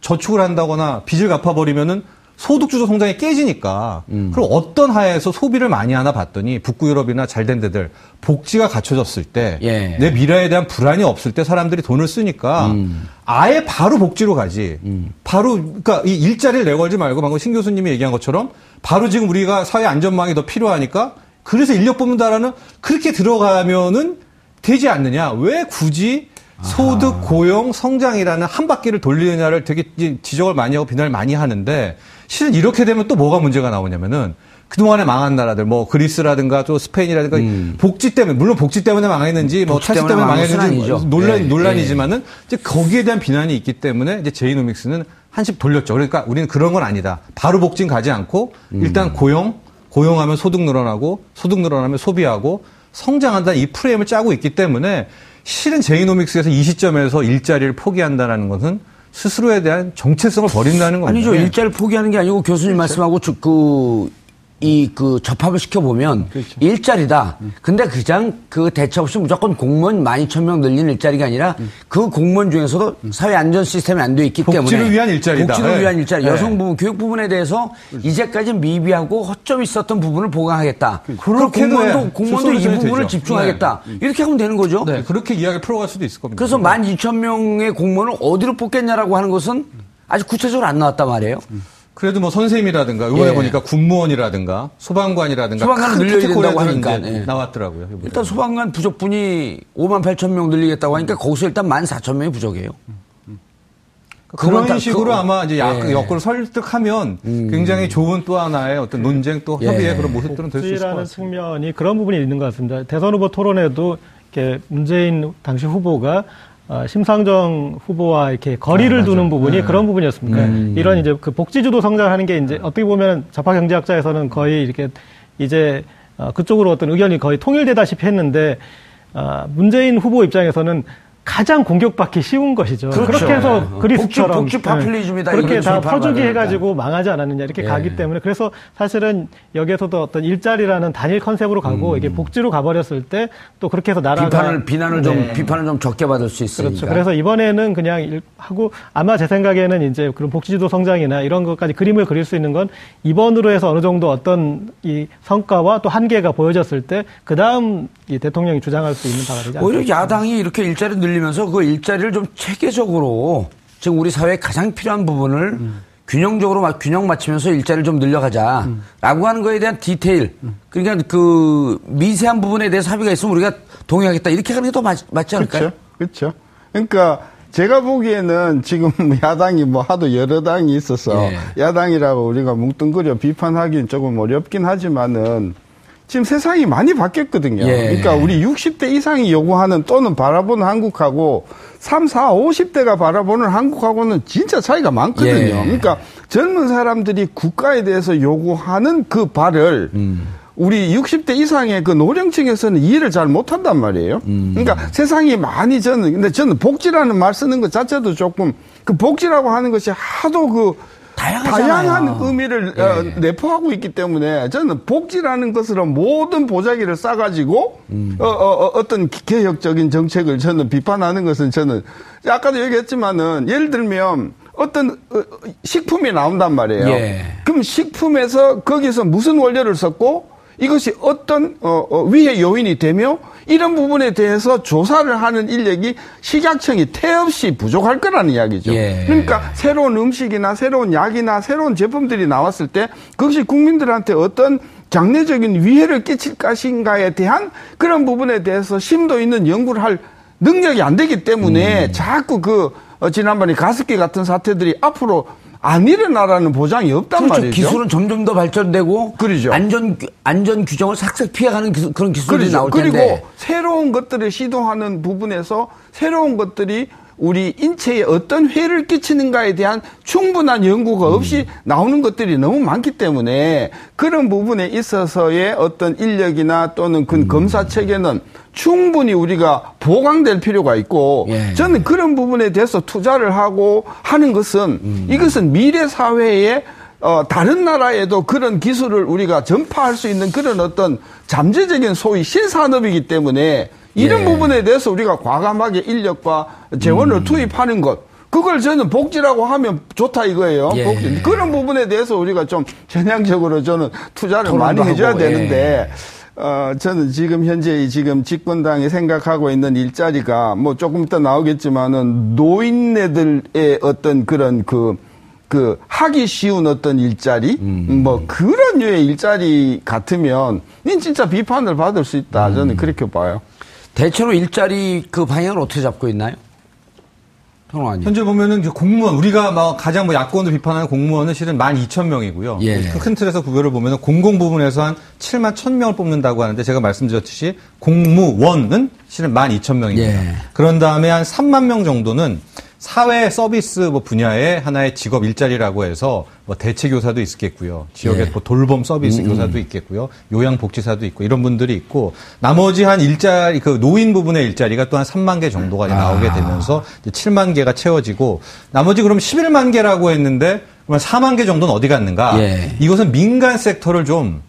저축을 한다거나 빚을 갚아버리면은 소득주도 성장이 깨지니까 음. 그럼 어떤 하에서 소비를 많이 하나 봤더니 북구 유럽이나 잘된 데들 복지가 갖춰졌을 때내 예. 미래에 대한 불안이 없을 때 사람들이 돈을 쓰니까 음. 아예 바로 복지로 가지 바로 그러니까 이 일자리를 내걸지 말고 방금 신 교수님이 얘기한 것처럼 바로 지금 우리가 사회 안전망이 더 필요하니까 그래서 인력 뽑는다라는 그렇게 들어가면은 되지 않느냐 왜 굳이 소득, 고용, 성장이라는 한 바퀴를 돌리느냐를 되게 지적을 많이 하고 비난을 많이 하는데 실은 이렇게 되면 또 뭐가 문제가 나오냐면은 그동안에 망한 나라들 뭐 그리스라든가 또 스페인이라든가 복지 때문에 물론 복지 때문에 망했는지 뭐 복지 때문에 망했는지. 논란 예, 논란이지만은 이제 거기에 대한 비난이 있기 때문에 이제 제이노믹스는 한식 돌렸죠. 그러니까 우리는 그런 건 아니다. 바로 복지는 가지 않고 일단 고용 고용하면 소득 늘어나고 소득 늘어나면 소비하고 성장한다 이 프레임을 짜고 있기 때문에 실은 제이노믹스에서 이 시점에서 일자리를 포기한다는 것은 스스로에 대한 정체성을 버린다는 겁니다. 아니죠. 예. 일자리를 포기하는 게 아니고 교수님 말씀하고 주- 그, 이, 그, 접합을 시켜보면 일자리다. 근데 그냥 그 대체 없이 무조건 공무원 12,000명 늘린 일자리가 아니라 그 공무원 중에서도 사회 안전 시스템이 안 돼 있기 복지를 때문에. 위한 일자리다. 복지를 네. 위한 일자리. 네. 여성 부분, 교육 부분에 대해서 이제까지 미비하고 허점이 있었던 부분을 보강하겠다. 그리고 그렇게도 해. 공무원도, 공무원도 이 부분을 되죠. 집중하겠다. 네. 이렇게 하면 되는 거죠. 네, 그렇게 이야기를 풀어갈 수도 있을 겁니다. 그래서 12,000명의 공무원을 어디로 뽑겠냐라고 하는 것은 아직 구체적으로 안 나왔단 말이에요. 그래도 뭐 선생님이라든가 이번에 예. 보니까 군무원이라든가 소방관이라든가 소방관은 큰 늘려야 된다고 하니까, 예. 나왔더라고요. 이번에. 일단 소방관 부족분이 5만 8천 명 늘리겠다고 하니까 거기서 일단 1만 4천 명이 부족해요. 그런 그건 다- 식으로 그거- 아마 이제 약, 예. 음. 여건을 설득하면 굉장히 좋은 또 하나의 어떤 논쟁 또 협의의 예. 그런 모습들은 될 수 있을 것 같습니다. 측면이 그런 부분이 있는 것 같습니다. 대선 후보 토론에도 이렇게 문재인 당시 후보가 어, 심상정 후보와 이렇게 거리를 두는 부분이 그런 부분이었습니다. 이런 이제 그 복지주도 성장하는 게 이제 어떻게 보면 좌파 경제학자에서는 거의 이렇게 이제 어, 그쪽으로 어떤 의견이 거의 통일되다시피 했는데 어, 문재인 후보 입장에서는 가장 공격받기 쉬운 것이죠. 그렇죠. 그렇게 해서 네. 그리스처럼 복지- 복지 파퓰리즘이다. 그렇게 다 퍼주기. 해가지고 망하지 않았느냐 이렇게 예. 가기 때문에 그래서 사실은 여기에서도 어떤 일자리라는 단일 컨셉으로 가고 이게 복지로 가버렸을 때 또 그렇게 해서 나라가 음. 비판을 비난을 좀 네. 비판을 좀 적게 받을 수 있으니까. 그렇죠. 그래서 이번에는 그냥 일- 하고 아마 제 생각에는 이제 그런 복지주도 성장이나 이런 것까지 그림을 그릴 수 있는 건 이번으로 해서 어느 정도 어떤 이 성과와 또 한계가 보여졌을 때 그 다음 이 대통령이 주장할 수 있는 바가 되지 오히려 않을까. 야당이 이렇게 일자리 늘리면서 그 일자리를 좀 체계적으로 지금 우리 사회에 가장 필요한 부분을 균형적으로 막 균형 맞추면서 일자리를 좀 늘려가자라고 하는 거에 대한 디테일 그러니까 그 미세한 부분에 대해서 합의가 있으면 우리가 동의하겠다 이렇게 하는 게 더 맞지 않을까요? 그렇죠. 그렇죠. 그러니까 제가 보기에는 지금 [laughs] 야당이 뭐 하도 여러 당이 있어서 예. 야당이라고 우리가 뭉뚱그려 비판하기는 조금 어렵긴 하지만은 지금 세상이 많이 바뀌었거든요. 예. 그러니까 우리 60대 이상이 요구하는 또는 바라보는 한국하고 3, 4, 50대가 바라보는 한국하고는 진짜 차이가 많거든요. 예. 그러니까 젊은 사람들이 국가에 대해서 요구하는 그 발을 우리 60대 이상의 그 노령층에서는 이해를 잘 못한단 말이에요. 그러니까 세상이 많이 저는 근데 저는 복지라는 말 쓰는 것 자체도 조금 그 복지라고 하는 것이 하도 그 다양하잖아요. 다양한 의미를 예. 어, 내포하고 있기 때문에 저는 복지라는 것으로 모든 보자기를 싸가지고 음. 어, 어, 떤 개혁적인 정책을 저는 비판하는 것은 저는 아까도 얘기했지만은 예를 들면 어떤 어, 식품이 나온단 말이에요. 예. 그럼 식품에서 거기서 무슨 원료를 썼고 이것이 어떤 어, 어, 위해 요인이 되며 이런 부분에 대해서 조사를 하는 인력이 식약청이 태없이 부족할 거라는 이야기죠. 예. 그러니까 새로운 음식이나 새로운 약이나 새로운 제품들이 나왔을 때 그것이 국민들한테 어떤 장래적인 위해를 끼칠 것인가에 대한 그런 부분에 대해서 심도 있는 연구를 할 능력이 안 되기 때문에 음. 자꾸 그 어, 지난번에 가습기 같은 사태들이 앞으로 안 일어나라는 보장이 없단 그렇죠. 말이죠. 기술은 점점 더 발전되고 그러죠. 안전 규- 안전 규정을 삭삭 피해가는 기술, 그런 기술들이 그렇죠. 나올 그리고 텐데 새로운 것들을 시도하는 부분에서 새로운 것들이 우리 인체에 어떤 해를 끼치는가에 대한 충분한 연구가 없이 나오는 것들이 너무 많기 때문에 그런 부분에 있어서의 어떤 인력이나 또는 그 검사 체계는 충분히 우리가 보강될 필요가 있고 예. 저는 그런 부분에 대해서 투자를 하고 하는 것은 이것은 미래 사회에 어, 다른 나라에도 그런 기술을 우리가 전파할 수 있는 그런 어떤 잠재적인 소위 신산업이기 때문에 이런 예. 부분에 대해서 우리가 과감하게 인력과 재원을 음. 투입하는 것. 그걸 저는 복지라고 하면 좋다 이거예요. 예. 복지. 그런 부분에 대해서 우리가 좀 전향적으로 저는 투자를 많이 해줘야 하고, 예. 되는데, 어, 저는 지금 현재 이 지금 집권당이 생각하고 있는 일자리가 뭐 조금 이따 나오겠지만은 노인네들의 어떤 그런 그, 그 하기 쉬운 어떤 일자리 음. 뭐 그런 류의 일자리 같으면 닌 진짜 비판을 받을 수 있다 음. 저는 그렇게 봐요. 대체로 일자리 그 방향을 어떻게 잡고 있나요? 평론가님. 현재 보면은 공무원 우리가 막 가장 뭐 야권을 비판하는 공무원은 실은 12,000명이고요. 예. 큰 틀에서 구별을 보면은 공공 부분에서 한 7만 1,000명을 뽑는다고 하는데 제가 말씀드렸듯이 공무원은 실은 12,000명입니다. 예. 그런 다음에 한 3만 명 정도는 사회 서비스 뭐 분야의 하나의 직업 일자리라고 해서 뭐 대체 교사도 있겠고요. 지역에 예. 뭐 돌봄 서비스 교사도 있겠고요. 요양복지사도 있고 이런 분들이 있고 나머지 한 일자리 그 노인 부분의 일자리가 또 한 3만 개 정도가 아. 나오게 되면서 이제 7만 개가 채워지고 나머지 그럼 11만 개라고 했는데 그러면 4만 개 정도는 어디 갔는가? 예. 이것은 민간 섹터를 좀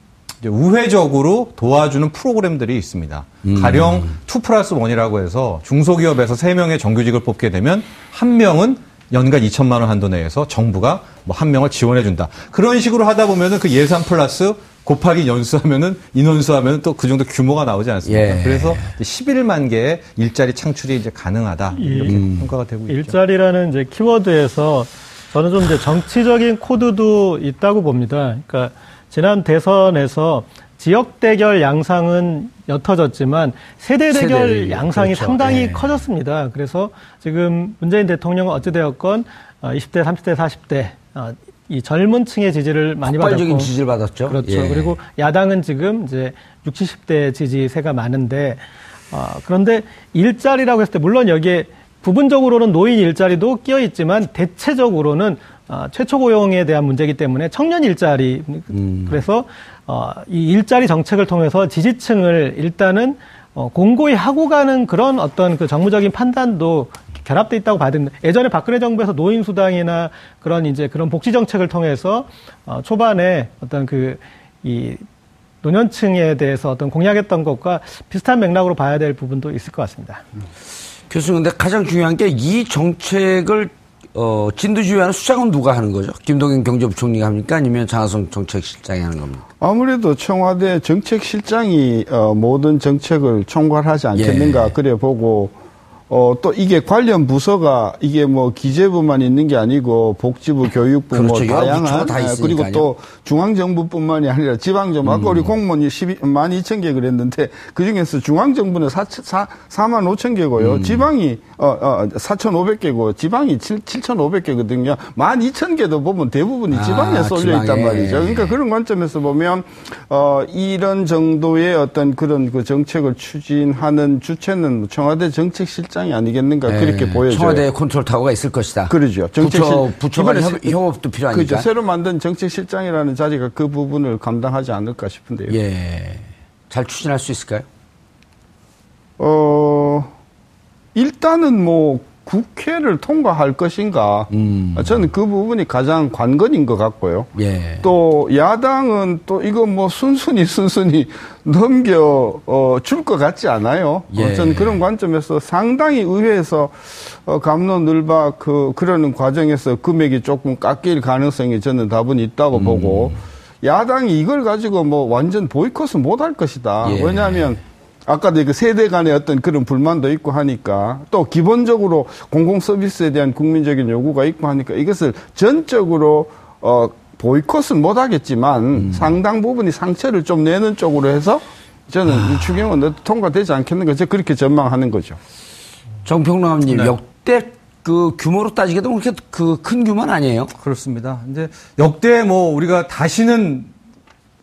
우회적으로 도와주는 프로그램들이 있습니다. 음. 가령 2 플러스 1이라고 해서 중소기업에서 3명의 정규직을 뽑게 되면 한 명은 연간 2천만 원 한도 내에서 정부가 뭐 한 명을 지원해 준다. 그런 식으로 하다 보면은 그 예산 플러스 곱하기 연수하면은 인원수 하면은 또 그 정도 규모가 나오지 않습니까? 예. 그래서 11만 개의 일자리 창출이 이제 가능하다. 이렇게 음. 평가가 되고 있죠. 일자리라는 이제 키워드에서 저는 좀 이제 정치적인 코드도 있다고 봅니다. 그러니까 지난 대선에서 지역 대결 양상은 옅어졌지만 세대 대결 세대를, 양상이 그렇죠. 상당히 예. 커졌습니다. 그래서 지금 문재인 대통령은 어찌되었건 어, 20대, 30대, 40대 어, 이 젊은 층의 지지를 많이 폭발적인 받았고 지지를 받았죠. 그렇죠. 예. 그리고 야당은 지금 이제 60, 70대 지지세가 많은데 어, 그런데 일자리라고 했을 때 물론 여기에 부분적으로는 노인 일자리도 끼어 있지만 대체적으로는 어, 최초 고용에 대한 문제이기 때문에 청년 일자리 음. 그래서 어, 이 일자리 정책을 통해서 지지층을 일단은 어, 공고히 하고 가는 그런 어떤 그 정무적인 판단도 결합돼 있다고 봐야 됩니다. 예전에 박근혜 정부에서 노인 수당이나 그런 이제 그런 복지 정책을 통해서 어, 초반에 어떤 그이 노년층에 대해서 어떤 공약했던 것과 비슷한 맥락으로 봐야 될 부분도 있을 것 같습니다. 교수님, 근데 가장 중요한 게 이 정책을 어, 진두지휘하는 수장은 누가 하는 거죠? 김동연 경제부총리가 합니까? 아니면 장하성 정책실장이 하는 겁니까? 아무래도 청와대 정책실장이 어, 모든 정책을 총괄하지 않겠는가 예. 그래 보고 어, 또 이게 관련 부서가 이게 뭐 기재부만 있는 게 아니고 복지부, 교육부 그렇죠. 뭐 다양한 다 아, 있으니까요. 그리고 또 중앙정부뿐만이 아니라 지방정부 아까 음. 우리 공무원이 12, 12,000개 그랬는데 그 중에서 중앙정부는 4, 4, 4만 5천 개고요. 음. 지방이 어, 어, 4,500개고 지방이 7, 7,500개거든요. 12,000개도 보면 대부분이 아, 지방에 쏠려 있단 지방에. 말이죠. 그러니까 그런 관점에서 보면 어 이런 정도의 어떤 그런 그 정책을 추진하는 주체는 청와대 정책실장 이 아니겠는가 그렇게 예, 보여져요. 청와대 컨트롤 타워가 있을 것이다. 그러죠. 부처, 부처 간 이번에 협, 새- 협업도 필요하니까. 그죠. 새로 만든 정책실장이라는 자리가 그 부분을 감당하지 않을까 싶은데요. 예. 잘 추진할 수 있을까요? 어 일단은 뭐 국회를 통과할 것인가? 음. 저는 그 부분이 가장 관건인 것 같고요. 예. 또 야당은 또 이거 뭐 순순히 순순히 [laughs] 넘겨 어, 줄 것 같지 않아요. 예. 어, 저는 그런 관점에서 상당히 의회에서 어, 감론을박 그 그러는 과정에서 금액이 조금 깎일 가능성이 저는 다분히 있다고 음. 보고 야당이 이걸 가지고 뭐 완전 보이콧은 못할 것이다. 예. 왜냐하면 아까도 그 세대 간의 어떤 그런 불만도 있고 하니까 또 기본적으로 공공 서비스에 대한 국민적인 요구가 있고 하니까 이것을 전적으로 어 보이콧은 못 하겠지만 음. 상당 부분이 상처를 좀 내는 쪽으로 해서 저는 아. 이 추경은 통과되지 않겠는가 저 그렇게 전망하는 거죠. 정평남님 네. 역대 그 규모로 따지게도 그렇게 그 큰 규모는 아니에요. 그렇습니다. 이제 역대 뭐 우리가 다시는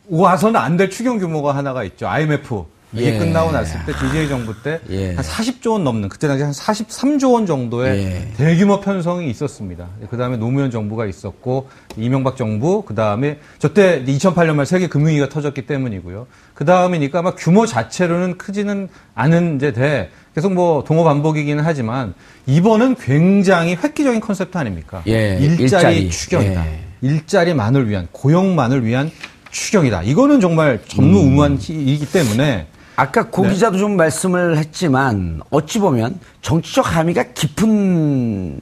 와서는 안 될 추경 규모가 하나가 있죠. IMF. 이게 예. 끝나고 났을 때 DJ 정부 때한 예. 40조 원 넘는 그때 당시 한 43조 원 정도의 예. 대규모 편성이 있었습니다. 그 다음에 노무현 정부가 있었고 이명박 정부 그 다음에 저때 2008년 말 세계 금융위기가 터졌기 때문이고요. 그 다음이니까 아마 규모 자체로는 크지는 않은 이제 돼 계속 뭐 동어 반복이기는 하지만 이번은 굉장히 획기적인 컨셉트 아닙니까? 예, 일자리, 일자리. 추경이다. 예. 일자리만을 위한 고용만을 위한 추경이다. 이거는 정말 전무후무한 일이기 때문에 아까 고 네. 기자도 좀 말씀을 했지만 어찌 보면 정치적 함의가 깊은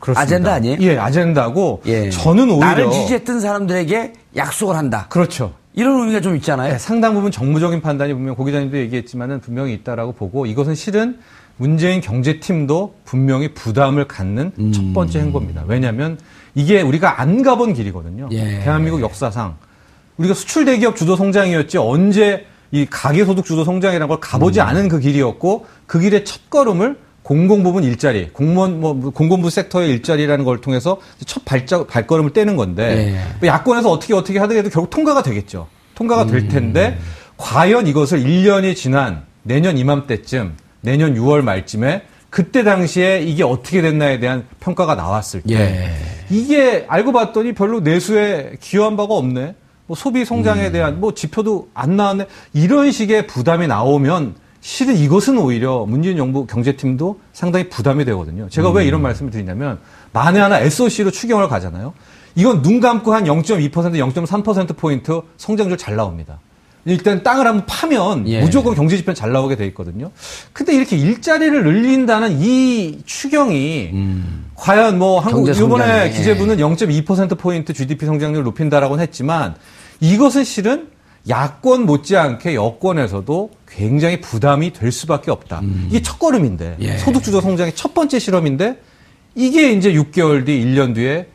그렇습니다. 아젠다 아니에요? 예, 아젠다고 예. 저는 오히려 나를 지지했던 사람들에게 약속을 한다. 그렇죠. 이런 의미가 좀 있잖아요. 네, 상당 부분 정무적인 판단이 분명 고 기자님도 얘기했지만은 분명히 있다라고 보고 이것은 실은 문재인 경제팀도 분명히 부담을 갖는 음. 첫 번째 행보입니다. 왜냐하면 이게 우리가 안 가본 길이거든요. 예. 대한민국 역사상 우리가 수출 대기업 주도 성장이었지 언제 이 가계소득 주도 성장이라는 걸 가보지 음. 않은 그 길이었고 그 길의 첫 걸음을 공공부문 일자리, 공무원 뭐 공공부 섹터의 일자리라는 걸 통해서 첫 발자, 발걸음을 떼는 건데 예. 뭐 야권에서 어떻게 어떻게 하더라도 결국 통과가 되겠죠. 통과가 음. 될 텐데 과연 이것을 1년이 지난 내년 이맘때쯤 내년 6월 말쯤에 그때 당시에 이게 어떻게 됐나에 대한 평가가 나왔을 때 예. 이게 알고 봤더니 별로 내수에 기여한 바가 없네. 뭐 소비 음. 성장에 대한 뭐 지표도 안 나왔네. 이런 식의 부담이 나오면 실은 이것은 오히려 문재인 정부 경제팀도 상당히 부담이 되거든요. 제가 왜 음. 이런 말씀을 드리냐면 만에 하나 SOC로 추경을 가잖아요. 이건 눈 감고 한 0.2% 0.3% 포인트 성장률 잘 나옵니다. 일단 땅을 한번 파면 예. 무조건 경제 지표는 잘 나오게 돼 있거든요. 근데 이렇게 일자리를 늘린다는 이 추경이 과연 뭐 한국 이번에 예. 기재부는 0.2% 포인트 GDP 성장률 을 높인다라고는 했지만 이것은 실은 야권 못지않게 여권에서도 굉장히 부담이 될 수밖에 없다. 이게 첫 걸음인데 예. 소득주도 성장의 첫 번째 실험인데 이게 이제 6개월 뒤, 1년 뒤에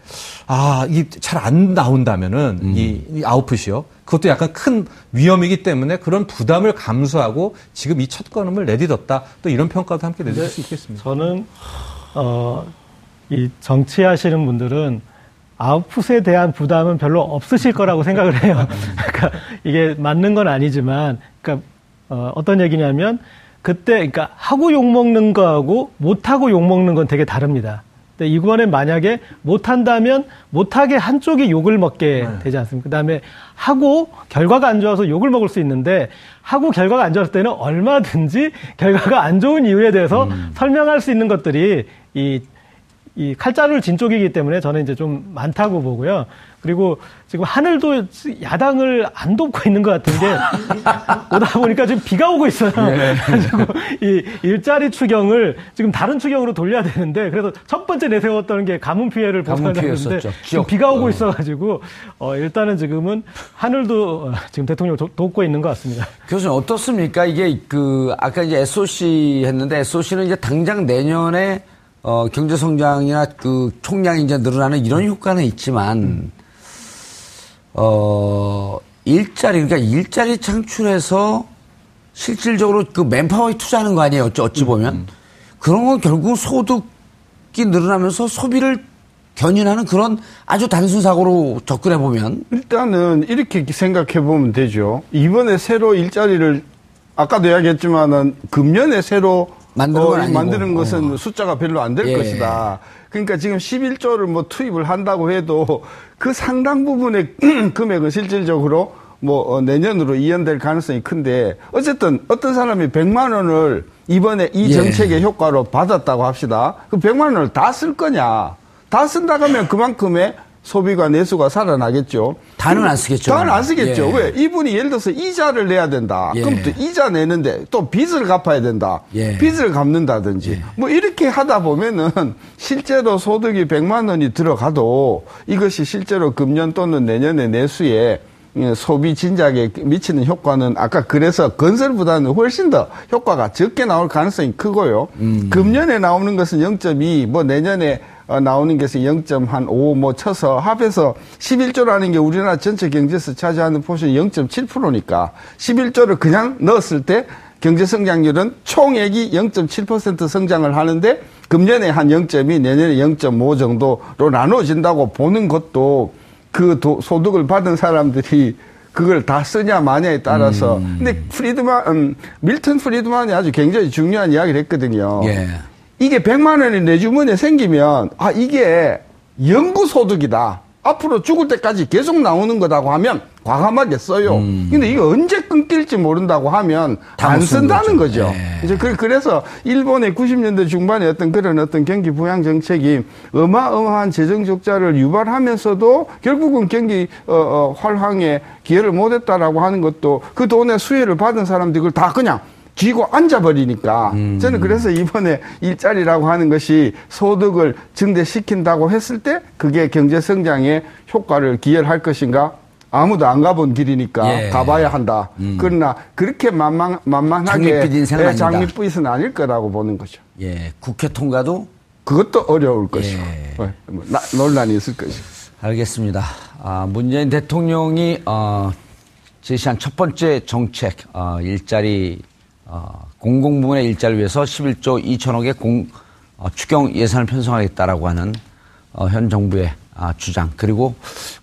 아, 이게 잘안 나온다면은 이, 이 아웃풋이요. 그것도 약간 큰 위험이기 때문에 그런 부담을 감수하고 지금 이 첫 걸음을 내딛었다. 또 이런 평가도 함께 내줄 수 있겠습니다. 저는 어, 이 정치하시는 분들은 아웃풋에 대한 부담은 별로 없으실 거라고 생각을 해요. [laughs] 그러니까 이게 맞는 건 아니지만, 그러니까 어, 어떤 얘기냐면 그때 그러니까 하고 욕 먹는 거하고 못 하고 욕 먹는 건 되게 다릅니다. 근데 이번에 만약에 못 한다면 못하게 한쪽이 욕을 먹게 되지 않습니까? 그다음에 하고 결과가 안 좋아서 욕을 먹을 수 있는데 하고 결과가 안 좋았을 때는 얼마든지 결과가 안 좋은 이유에 대해서 설명할 수 있는 것들이 이 이 칼자루를 진 쪽이기 때문에 저는 이제 좀 많다고 보고요. 그리고 지금 하늘도 야당을 안 돕고 있는 것 같은 게 [laughs] 오다 보니까 지금 비가 오고 있어요. 그래가지고 이 일자리 추경을 지금 다른 추경으로 돌려야 되는데 그래서 첫 번째 내세웠던 게 가뭄 피해를 피해였었죠. 지금. 비가 오고 어. 있어가지고 어, 일단은 지금은 하늘도 어, 지금 대통령 을 돕고 있는 것 같습니다. 교수님 어떻습니까? 이게 그 아까 이제 SOC 했는데 SOC는 이제 당장 내년에 어 경제 성장이나 그 총량이 이제 늘어나는 이런 효과는 있지만 어 일자리 그러니까 일자리 창출해서 실질적으로 그 맨파워에 투자하는 거 아니에요? 어찌, 어찌 보면 그런 건 결국 소득이 늘어나면서 소비를 견인하는 그런 아주 단순 사고로 접근해 보면 일단은 이렇게 생각해 보면 되죠. 이번에 새로 일자리를 아까도 이야기했지만은 금년에 새로 만드는 건 어. 만드는 것은 어. 숫자가 별로 안될 예. 것이다. 그러니까 지금 11조를 뭐 투입을 한다고 해도 그 상당 부분의 [clears throat] 금액은 실질적으로 뭐 어, 내년으로 이연될 가능성이 큰데 어쨌든 어떤 사람이 100만 원을 이번에 이 예. 정책의 효과로 받았다고 합시다. 그 100만 원을 다 쓸 거냐? 다 쓴다고 하면 그만큼의 소비가 내수가 살아나겠죠. 다는 안 쓰겠죠. 다는 안 쓰겠죠. 예. 왜? 이분이 예를 들어서 이자를 내야 된다. 예. 그럼 또 이자 내는데 또 빚을 갚아야 된다. 예. 빚을 갚는다든지. 뭐 이렇게 하다 보면은 실제로 소득이 100만 원이 들어가도 이것이 실제로 금년 또는 내년에 내수에 예, 소비 진작에 미치는 효과는 아까 그래서 건설보다는 훨씬 더 효과가 적게 나올 가능성이 크고요. 금년에 나오는 것은 0.2, 뭐 내년에 어, 나오는 것은 0.5, 뭐 쳐서 합해서 11조라는 게 우리나라 전체 경제에서 차지하는 포션이 0.7%니까 11조를 그냥 넣었을 때 경제 성장률은 총액이 0.7% 성장을 하는데 금년에 한 0.2, 내년에 0.5 정도로 나눠진다고 보는 것도 그 도- 소득을 받은 사람들이 그걸 다 쓰냐 마냐에 따라서 근데 프리드만 음, 밀턴 프리드만이 아주 굉장히 중요한 이야기를 했거든요. 예. 이게 100만 원이 내 주머니에 생기면 아 이게 영구 소득이다. 앞으로 죽을 때까지 계속 나오는 거다고 하면 과감하게 써요. 근데 이거 언제 끊길지 모른다고 하면 안 쓴다는 거죠. 거죠. 예. 이제 그- 그래서 일본의 90년대 중반에 어떤 그런 어떤 경기 부양 정책이 어마어마한 재정 적자를 유발하면서도 결국은 경기 어, 어, 활황에 기여를 못했다라고 하는 것도 그 돈의 수혜를 받은 사람들이 그걸 다 그냥 쥐고 앉아버리니까 저는 그래서 이번에 일자리라고 하는 것이 소득을 증대시킨다고 했을 때 그게 경제 성장에 효과를 기여를 할 것인가 아무도 안 가본 길이니까 예. 가봐야 한다. 그러나 그렇게 만만, 만만하게 장밋빛 인생은 예. 장밋빛은 아닐 거라고 보는 거죠. 예. 국회 통과도 그것도 어려울 것이고 예. 예, 뭐 나- 논란이 있을 것이고. 알겠습니다. 아, 문재인 대통령이 어, 제시한 첫 번째 정책 어, 일자리 어, 공공부문의 일자리를 위해서 11조 2천억의 공 어, 추경 예산을 편성하겠다라고 하는 어, 현 정부의 아, 주장 그리고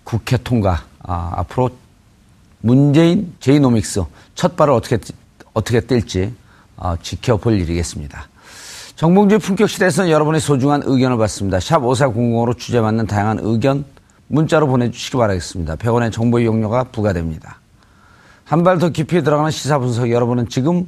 국회 통과 아, 앞으로 문재인 제이노믹스 첫 발을 어떻게 어떻게 뗄지 어, 지켜볼 일이겠습니다. 정봉주의 품격 시대에서는 여러분의 소중한 의견을 받습니다. 샵 5400으로 주제 맞는 다양한 의견 문자로 보내주시기 바라겠습니다. 100원의 정보 이용료가 부과됩니다. 한 발 더 깊이 들어가는 시사 분석 여러분은 지금